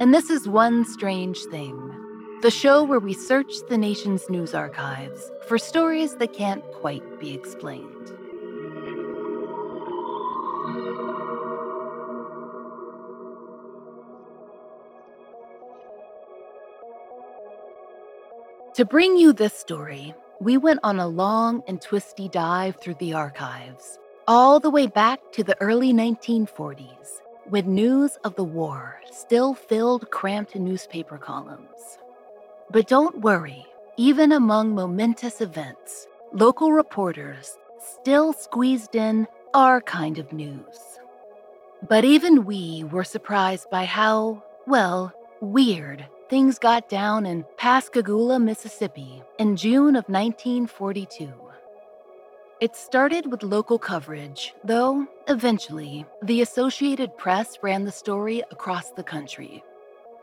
and this is One Strange Thing, the show where we search the nation's news archives for stories that can't quite be explained. To bring you this story, we went on a long and twisty dive through the archives, all the way back to the early 1940s, when news of the war still filled cramped newspaper columns. But don't worry, even among momentous events, local reporters still squeezed in our kind of news. But even we were surprised by how, well, weird things got down in Pascagoula, Mississippi in June of 1942. It started with local coverage, though eventually the Associated Press ran the story across the country.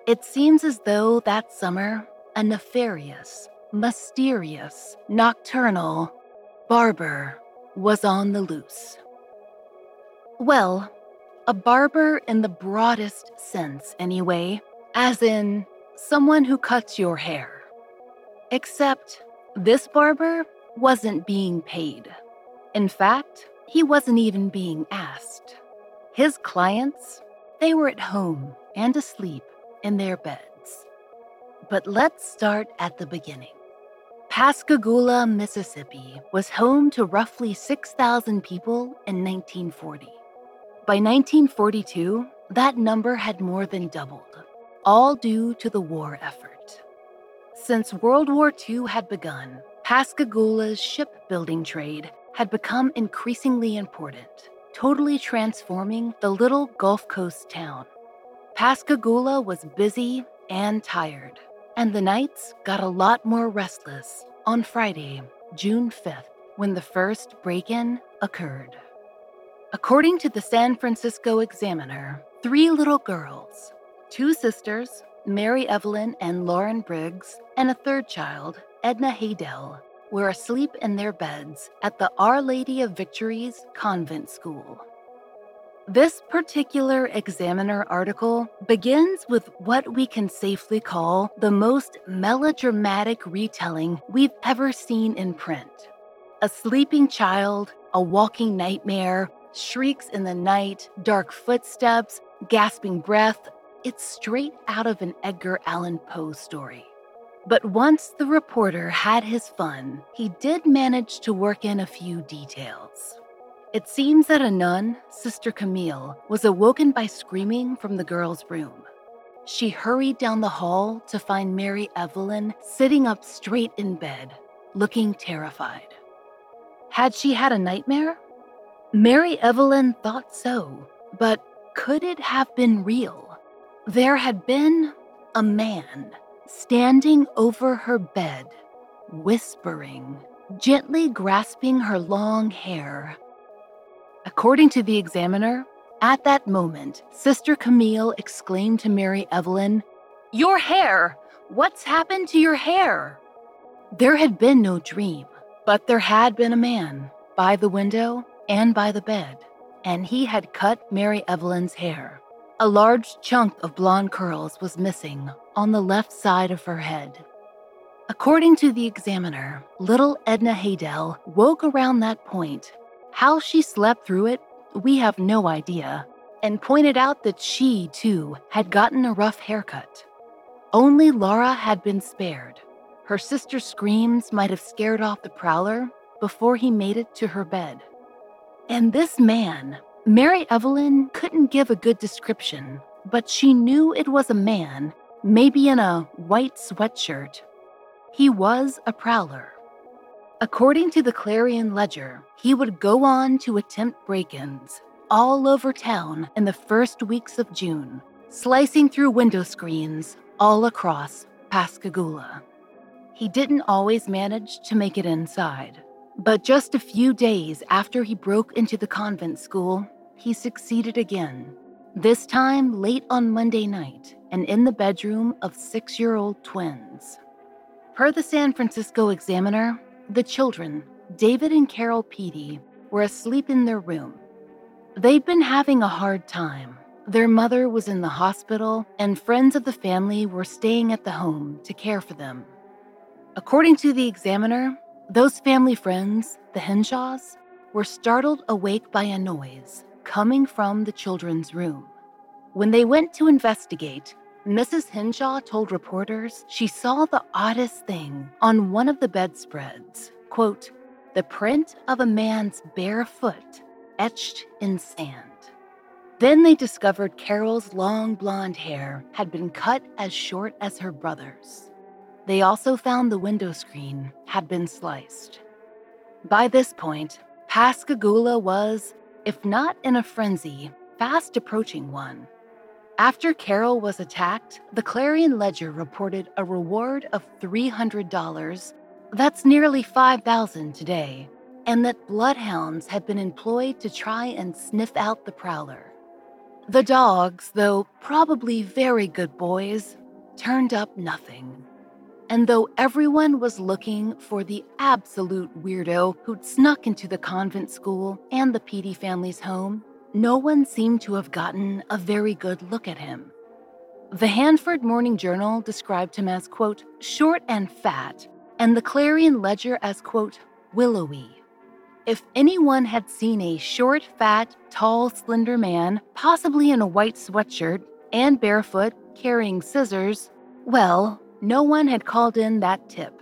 It seems as though that summer, a nefarious, mysterious, nocturnal barber was on the loose. Well, a barber in the broadest sense, anyway, as in someone who cuts your hair. Except this barber wasn't being paid. In fact, he wasn't even being asked. His clients, they were at home and asleep in their beds. But let's start at the beginning. Pascagoula, Mississippi was home to roughly 6,000 people in 1940. By 1942, that number had more than doubled all due to the war effort. Since World War II had begun, Pascagoula's shipbuilding trade had become increasingly important, totally transforming the little Gulf Coast town. Pascagoula was busy and tired, and the nights got a lot more restless on Friday, June 5th, when the first break in occurred. According to the San Francisco Examiner, three little girls, two sisters, Mary Evelyn and Lauren Briggs, and a third child, Edna Haydell, were asleep in their beds at the Our Lady of Victories convent school. This particular Examiner article begins with what we can safely call the most melodramatic retelling we've ever seen in print. A sleeping child, a walking nightmare, shrieks in the night, dark footsteps, gasping breath, it's straight out of an Edgar Allan Poe story. But once the reporter had his fun, he did manage to work in a few details. It seems that a nun, Sister Camille, was awoken by screaming from the girl's room. She hurried down the hall to find Mary Evelyn sitting up straight in bed, looking terrified. Had she had a nightmare? Mary Evelyn thought so, but could it have been real? There had been a man standing over her bed, whispering, gently grasping her long hair. According to the examiner, at that moment, Sister Camille exclaimed to Mary Evelyn, Your hair! What's happened to your hair? There had been no dream, but there had been a man, by the window, and by the bed, and he had cut Mary Evelyn's hair. A large chunk of blonde curls was missing on the left side of her head. According to the examiner, little Edna Haydell woke around that point. How she slept through it, we have no idea, and pointed out that she, too, had gotten a rough haircut. Only Laura had been spared. Her sister's screams might have scared off the prowler before he made it to her bed. And this man, Mary Evelyn couldn't give a good description, but she knew it was a man, maybe in a white sweatshirt he was a prowler. According to the Clarion Ledger, he would go on to attempt break ins all over town in the first weeks of June, slicing through window screens all across Pascagoula. He didn't always manage to make it inside, but just a few days after he broke into the convent school, he succeeded again. This time late on Monday night and in the bedroom of six year old twins. Per the San Francisco Examiner, the children, David and Carol Peedy, were asleep in their room. They'd been having a hard time. Their mother was in the hospital, and friends of the family were staying at the home to care for them. According to the examiner, those family friends, the Henshaws, were startled awake by a noise coming from the children's room. When they went to investigate, Mrs. Henshaw told reporters she saw the oddest thing on one of the bedspreads. Quote, the print of a man's bare foot etched in sand. Then they discovered Carol's long blonde hair had been cut as short as her brother's. They also found the window screen had been sliced. By this point, Pascagoula was, if not in a frenzy, fast approaching one. After Carol was attacked, the Clarion Ledger reported a reward of $300. That's nearly 5,000 today, and that bloodhounds had been employed to try and sniff out the prowler. The dogs, though probably very good boys, turned up nothing. And though everyone was looking for the absolute weirdo who'd snuck into the convent school and the Peedy family's home, no one seemed to have gotten a very good look at him. The Hanford Morning Journal described him as, quote, short and fat, and the Clarion Ledger as, quote, willowy. If anyone had seen a short, fat, tall, slender man, possibly in a white sweatshirt and barefoot, carrying scissors, well, no one had called in that tip.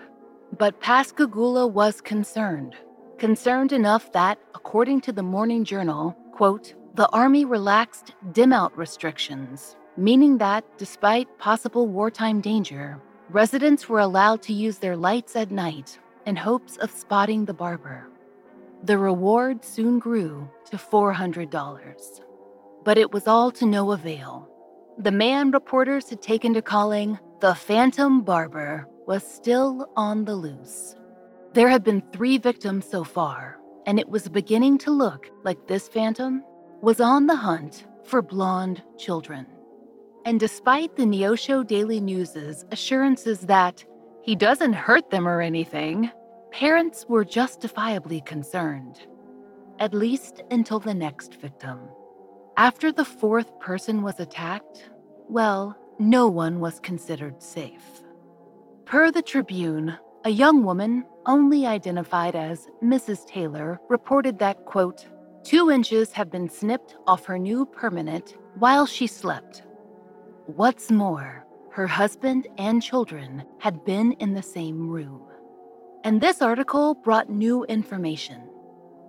But Pascagoula was concerned. Concerned enough that, according to the Morning Journal, quote, the Army relaxed dim out restrictions, meaning that, despite possible wartime danger, residents were allowed to use their lights at night in hopes of spotting the barber. The reward soon grew to $400. But it was all to no avail. The man reporters had taken to calling the Phantom Barber was still on the loose. There had been three victims so far, and it was beginning to look like this phantom was on the hunt for blonde children. And despite the Neosho Daily News's assurances that he doesn't hurt them or anything, parents were justifiably concerned. At least until the next victim. After the fourth person was attacked, well, no one was considered safe. Per the Tribune, a young woman, only identified as Mrs. Taylor, reported that, quote, Two inches have been snipped off her new permanent while she slept. What's more, her husband and children had been in the same room. And this article brought new information.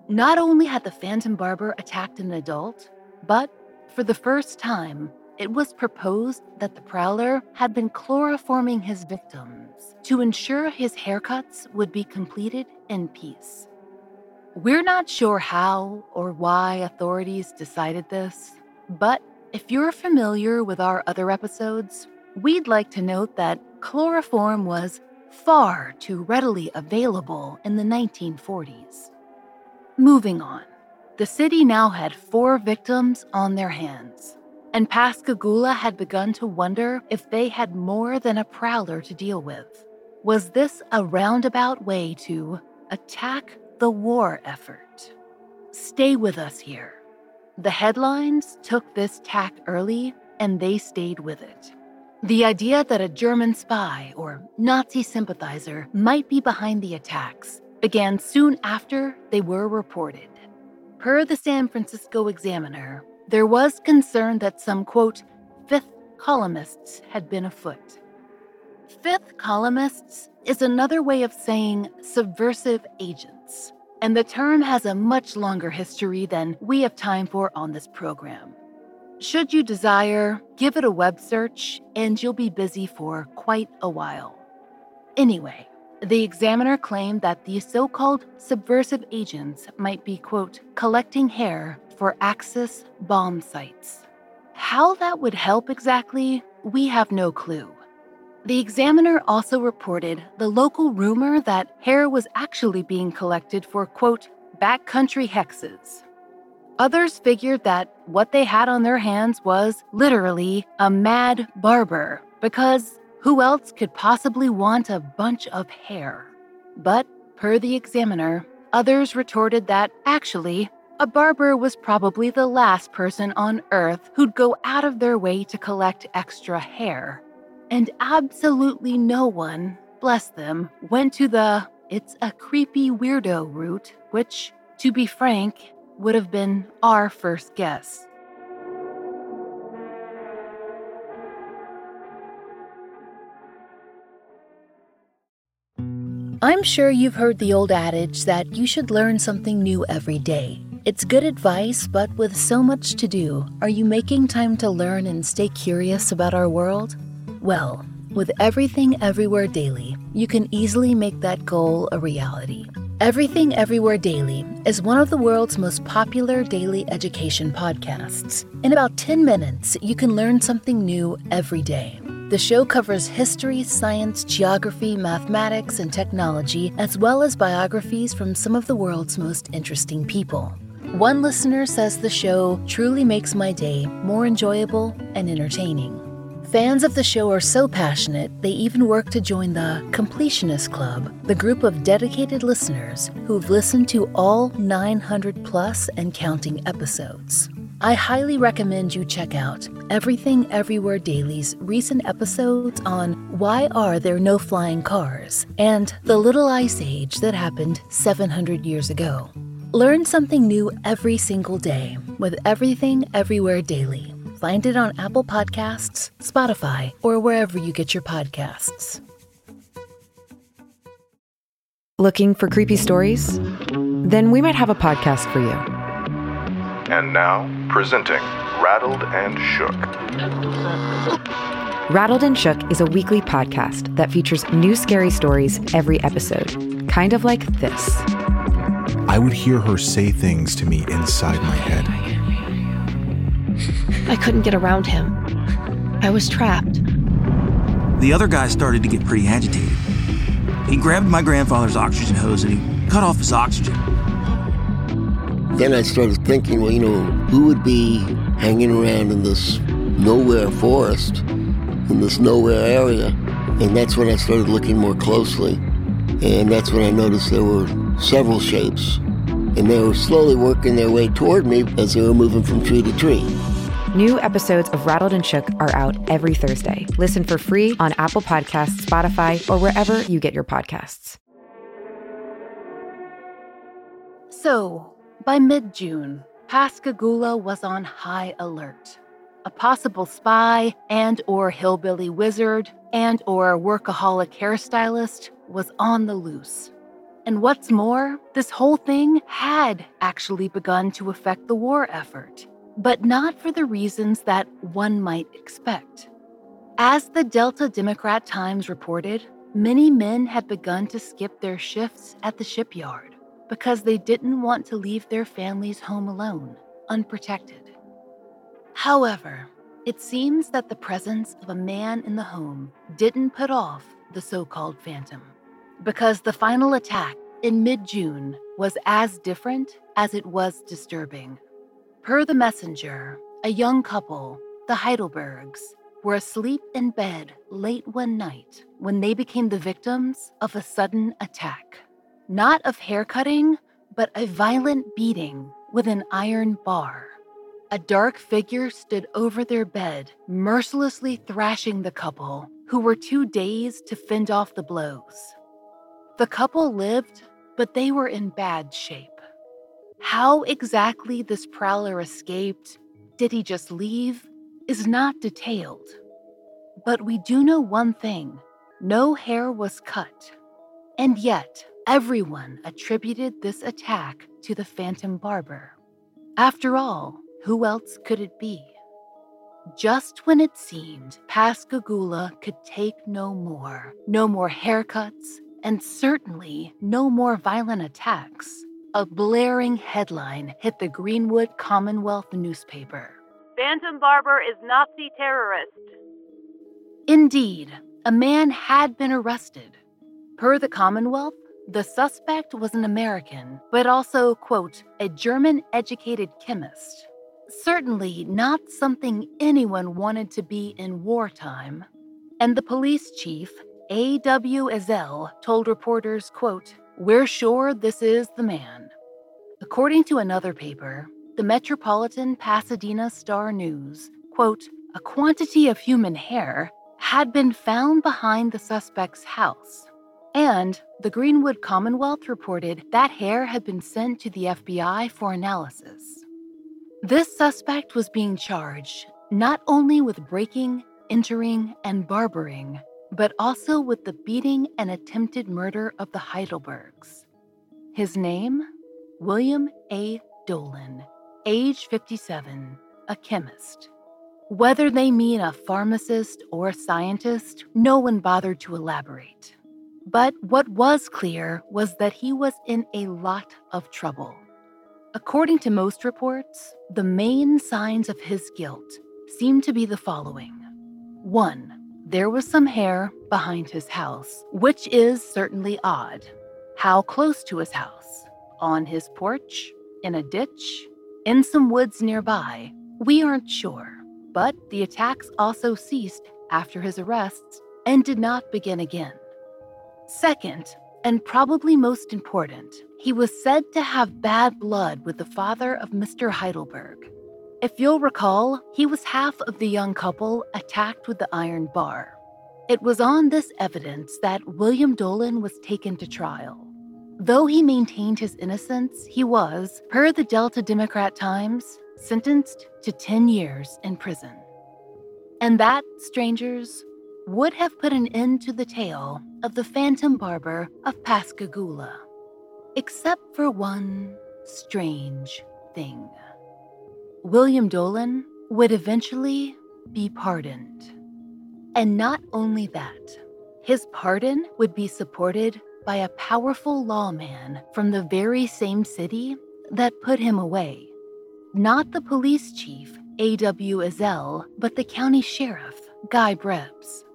Not only had the Phantom Barber attacked an adult, but for the first time, it was proposed that the Prowler had been chloroforming his victims to ensure his haircuts would be completed in peace. We're not sure how or why authorities decided this, but if you're familiar with our other episodes, we'd like to note that chloroform was far too readily available in the 1940s. Moving on, the city now had four victims on their hands, and Pascagoula had begun to wonder if they had more than a prowler to deal with. Was this a roundabout way to attack the war effort. Stay with us here. The headlines took this tack early and they stayed with it. The idea that a German spy or Nazi sympathizer might be behind the attacks began soon after they were reported. Per the San Francisco Examiner, there was concern that some, quote, fifth columnists had been afoot. Fifth columnists is another way of saying subversive agents, and the term has a much longer history than we have time for on this program. Should you desire, give it a web search, and you'll be busy for quite a while. Anyway, the examiner claimed that the so called subversive agents might be, quote, collecting hair for Axis bombsights. How that would help exactly, we have no clue. The examiner also reported the local rumor that hair was actually being collected for, quote, backcountry hexes. Others figured that what they had on their hands was literally a mad barber, because who else could possibly want a bunch of hair? But, per the examiner, others retorted that actually, a barber was probably the last person on earth who'd go out of their way to collect extra hair. And absolutely no one, bless them, went to the it's a creepy weirdo route, which, to be frank, would have been our first guess. I'm sure you've heard the old adage that you should learn something new every day. It's good advice, but with so much to do, are you making time to learn and stay curious about our world? Well, with Everything Everywhere Daily, you can easily make that goal a reality. Everything Everywhere Daily is one of the world's most popular daily education podcasts. In about 10 minutes, you can learn something new every day. The show covers history, science, geography, mathematics, and technology, as well as biographies from some of the world's most interesting people. One listener says the show truly makes my day more enjoyable and entertaining. Fans of the show are so passionate, they even work to join the Completionist Club, the group of dedicated listeners who've listened to all 900 plus and counting episodes. I highly recommend you check out Everything Everywhere Daily's recent episodes on Why Are There No Flying Cars and the Little Ice Age that happened 700 years ago. Learn something new every single day with Everything Everywhere Daily. Find it on Apple Podcasts, Spotify, or wherever you get your podcasts. Looking for creepy stories? Then we might have a podcast for you. And now, presenting Rattled and Shook. Rattled and Shook is a weekly podcast that features new scary stories every episode, kind of like this. I would hear her say things to me inside my head. I couldn't get around him. I was trapped. The other guy started to get pretty agitated. He grabbed my grandfather's oxygen hose and he cut off his oxygen. Then I started thinking, well, you know, who would be hanging around in this nowhere forest, in this nowhere area? And that's when I started looking more closely. And that's when I noticed there were several shapes. And they were slowly working their way toward me as they were moving from tree to tree. New episodes of Rattled and Shook are out every Thursday. Listen for free on Apple Podcasts, Spotify, or wherever you get your podcasts. So, by mid June, Pascagoula was on high alert. A possible spy and or hillbilly wizard and or workaholic hairstylist was on the loose. And what's more, this whole thing had actually begun to affect the war effort, but not for the reasons that one might expect. As the Delta Democrat Times reported, many men had begun to skip their shifts at the shipyard because they didn't want to leave their families home alone, unprotected. However, it seems that the presence of a man in the home didn't put off the so called phantom, because the final attack in mid June was as different as it was disturbing. Per the messenger, a young couple, the Heidelbergs, were asleep in bed late one night when they became the victims of a sudden attack not of haircutting, but a violent beating with an iron bar. A dark figure stood over their bed, mercilessly thrashing the couple, who were too dazed to fend off the blows. The couple lived, but they were in bad shape. How exactly this prowler escaped, did he just leave, is not detailed. But we do know one thing no hair was cut. And yet, everyone attributed this attack to the Phantom Barber. After all, who else could it be? Just when it seemed Pascagoula could take no more, no more haircuts, and certainly no more violent attacks, a blaring headline hit the Greenwood Commonwealth newspaper. Phantom Barber is Nazi terrorist. Indeed, a man had been arrested. Per the Commonwealth, the suspect was an American, but also, quote, a German educated chemist. Certainly not something anyone wanted to be in wartime. And the police chief, A.W. Ezell, told reporters, quote, we're sure this is the man. According to another paper, the Metropolitan Pasadena Star News, quote, a quantity of human hair had been found behind the suspect's house. And the Greenwood Commonwealth reported that hair had been sent to the FBI for analysis. This suspect was being charged not only with breaking, entering, and barbering, but also with the beating and attempted murder of the Heidelbergs. His name? William A. Dolan, age 57, a chemist. Whether they mean a pharmacist or a scientist, no one bothered to elaborate. But what was clear was that he was in a lot of trouble. According to most reports, the main signs of his guilt seem to be the following 1 there was some hair behind his house, which is certainly odd. How close to his house? On his porch? In a ditch? In some woods nearby? We aren't sure. But the attacks also ceased after his arrests and did not begin again. Second, and probably most important, he was said to have bad blood with the father of Mr. Heidelberg, if you'll recall, he was half of the young couple attacked with the iron bar. It was on this evidence that William Dolan was taken to trial. Though he maintained his innocence, he was, per the Delta Democrat Times, sentenced to 10 years in prison. And that, strangers, would have put an end to the tale of the Phantom Barber of Pascagoula. Except for one strange thing. William Dolan would eventually be pardoned. And not only that, his pardon would be supported by a powerful lawman from the very same city that put him away. Not the police chief, A.W. Ezell, but the county sheriff, Guy Brebs.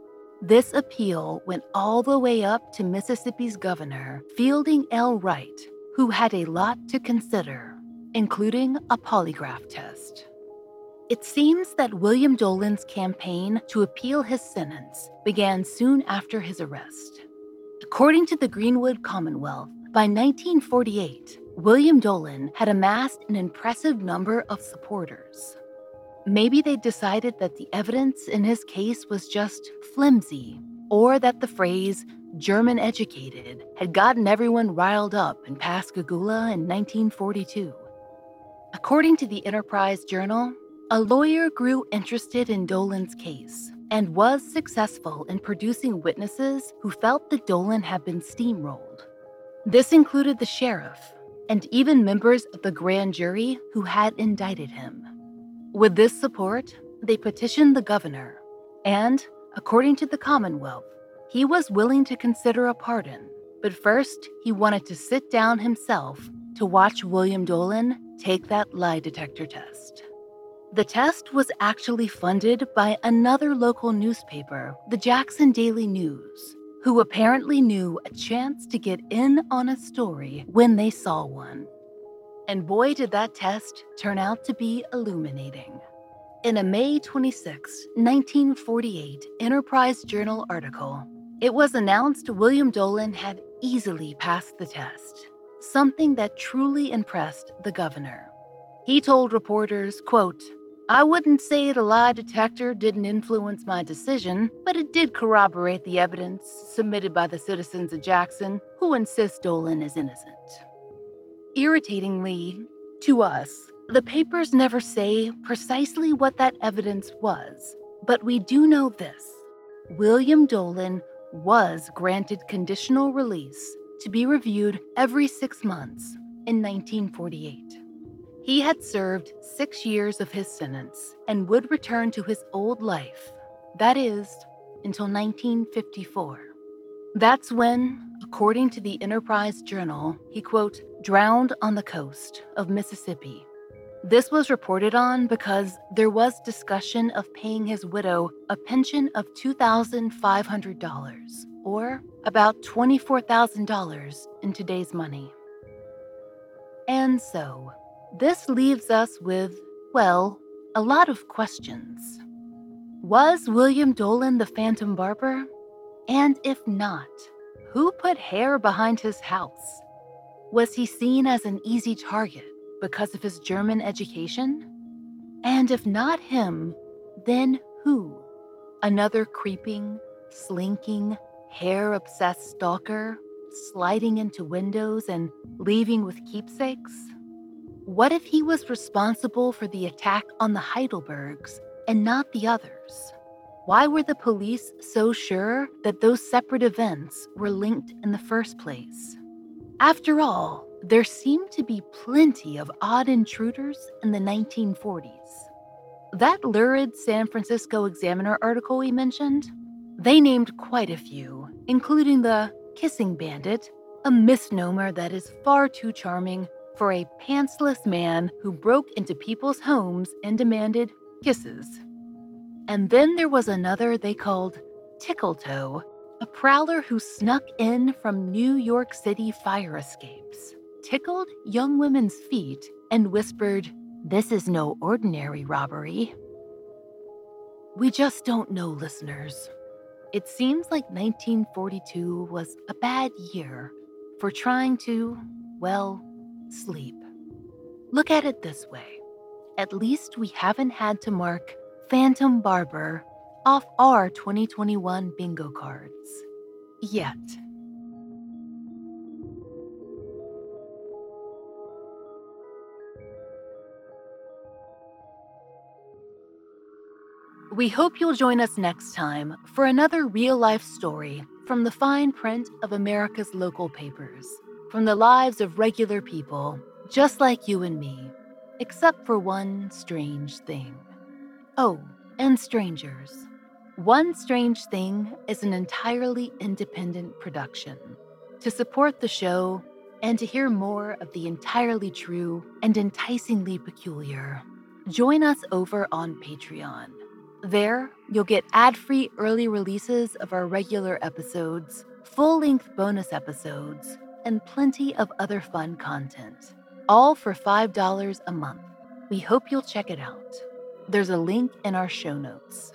This appeal went all the way up to Mississippi's governor, Fielding L. Wright, who had a lot to consider including a polygraph test. It seems that William Dolan's campaign to appeal his sentence began soon after his arrest. According to the Greenwood Commonwealth, by 1948, William Dolan had amassed an impressive number of supporters. Maybe they decided that the evidence in his case was just flimsy, or that the phrase German educated had gotten everyone riled up in Pascagoula in 1942. According to the Enterprise Journal, a lawyer grew interested in Dolan's case and was successful in producing witnesses who felt that Dolan had been steamrolled. This included the sheriff and even members of the grand jury who had indicted him. With this support, they petitioned the governor, and, according to the Commonwealth, he was willing to consider a pardon. But first, he wanted to sit down himself to watch William Dolan take that lie detector test. The test was actually funded by another local newspaper, the Jackson Daily News, who apparently knew a chance to get in on a story when they saw one. And boy, did that test turn out to be illuminating. In a May 26, 1948 Enterprise Journal article, it was announced William Dolan had easily passed the test. Something that truly impressed the governor. He told reporters, quote, I wouldn't say the lie detector didn't influence my decision, but it did corroborate the evidence submitted by the citizens of Jackson who insist Dolan is innocent. Irritatingly, to us, the papers never say precisely what that evidence was, but we do know this William Dolan was granted conditional release to be reviewed every six months in 1948. He had served six years of his sentence and would return to his old life, that is, until 1954. That's when, according to the Enterprise Journal, he, quote, drowned on the coast of Mississippi. This was reported on because there was discussion of paying his widow a pension of $2,500, or about $24,000 in today's money. And so, this leaves us with, well, a lot of questions. Was William Dolan the Phantom Barber? And if not, who put hair behind his house? Was he seen as an easy target because of his German education? And if not him, then who? Another creeping, slinking, hair obsessed stalker sliding into windows and leaving with keepsakes? What if he was responsible for the attack on the Heidelbergs and not the others? Why were the police so sure that those separate events were linked in the first place? After all, there seemed to be plenty of odd intruders in the 1940s. That lurid San Francisco Examiner article we mentioned, they named quite a few, including the kissing bandit, a misnomer that is far too charming for a pantsless man who broke into people's homes and demanded kisses. And then there was another they called Tickletoe, a prowler who snuck in from New York City fire escapes, tickled young women's feet, and whispered, This is no ordinary robbery. We just don't know, listeners. It seems like 1942 was a bad year for trying to, well, sleep. Look at it this way at least we haven't had to mark Phantom Barber off our 2021 bingo cards. Yet. We hope you'll join us next time for another real life story from the fine print of America's local papers from the lives of regular people, just like you and me, except for one strange thing. Oh, and strangers. One Strange Thing is an entirely independent production. To support the show and to hear more of the entirely true and enticingly peculiar, join us over on Patreon. There, you'll get ad free early releases of our regular episodes, full length bonus episodes, and plenty of other fun content, all for $5 a month. We hope you'll check it out. There's a link in our show notes.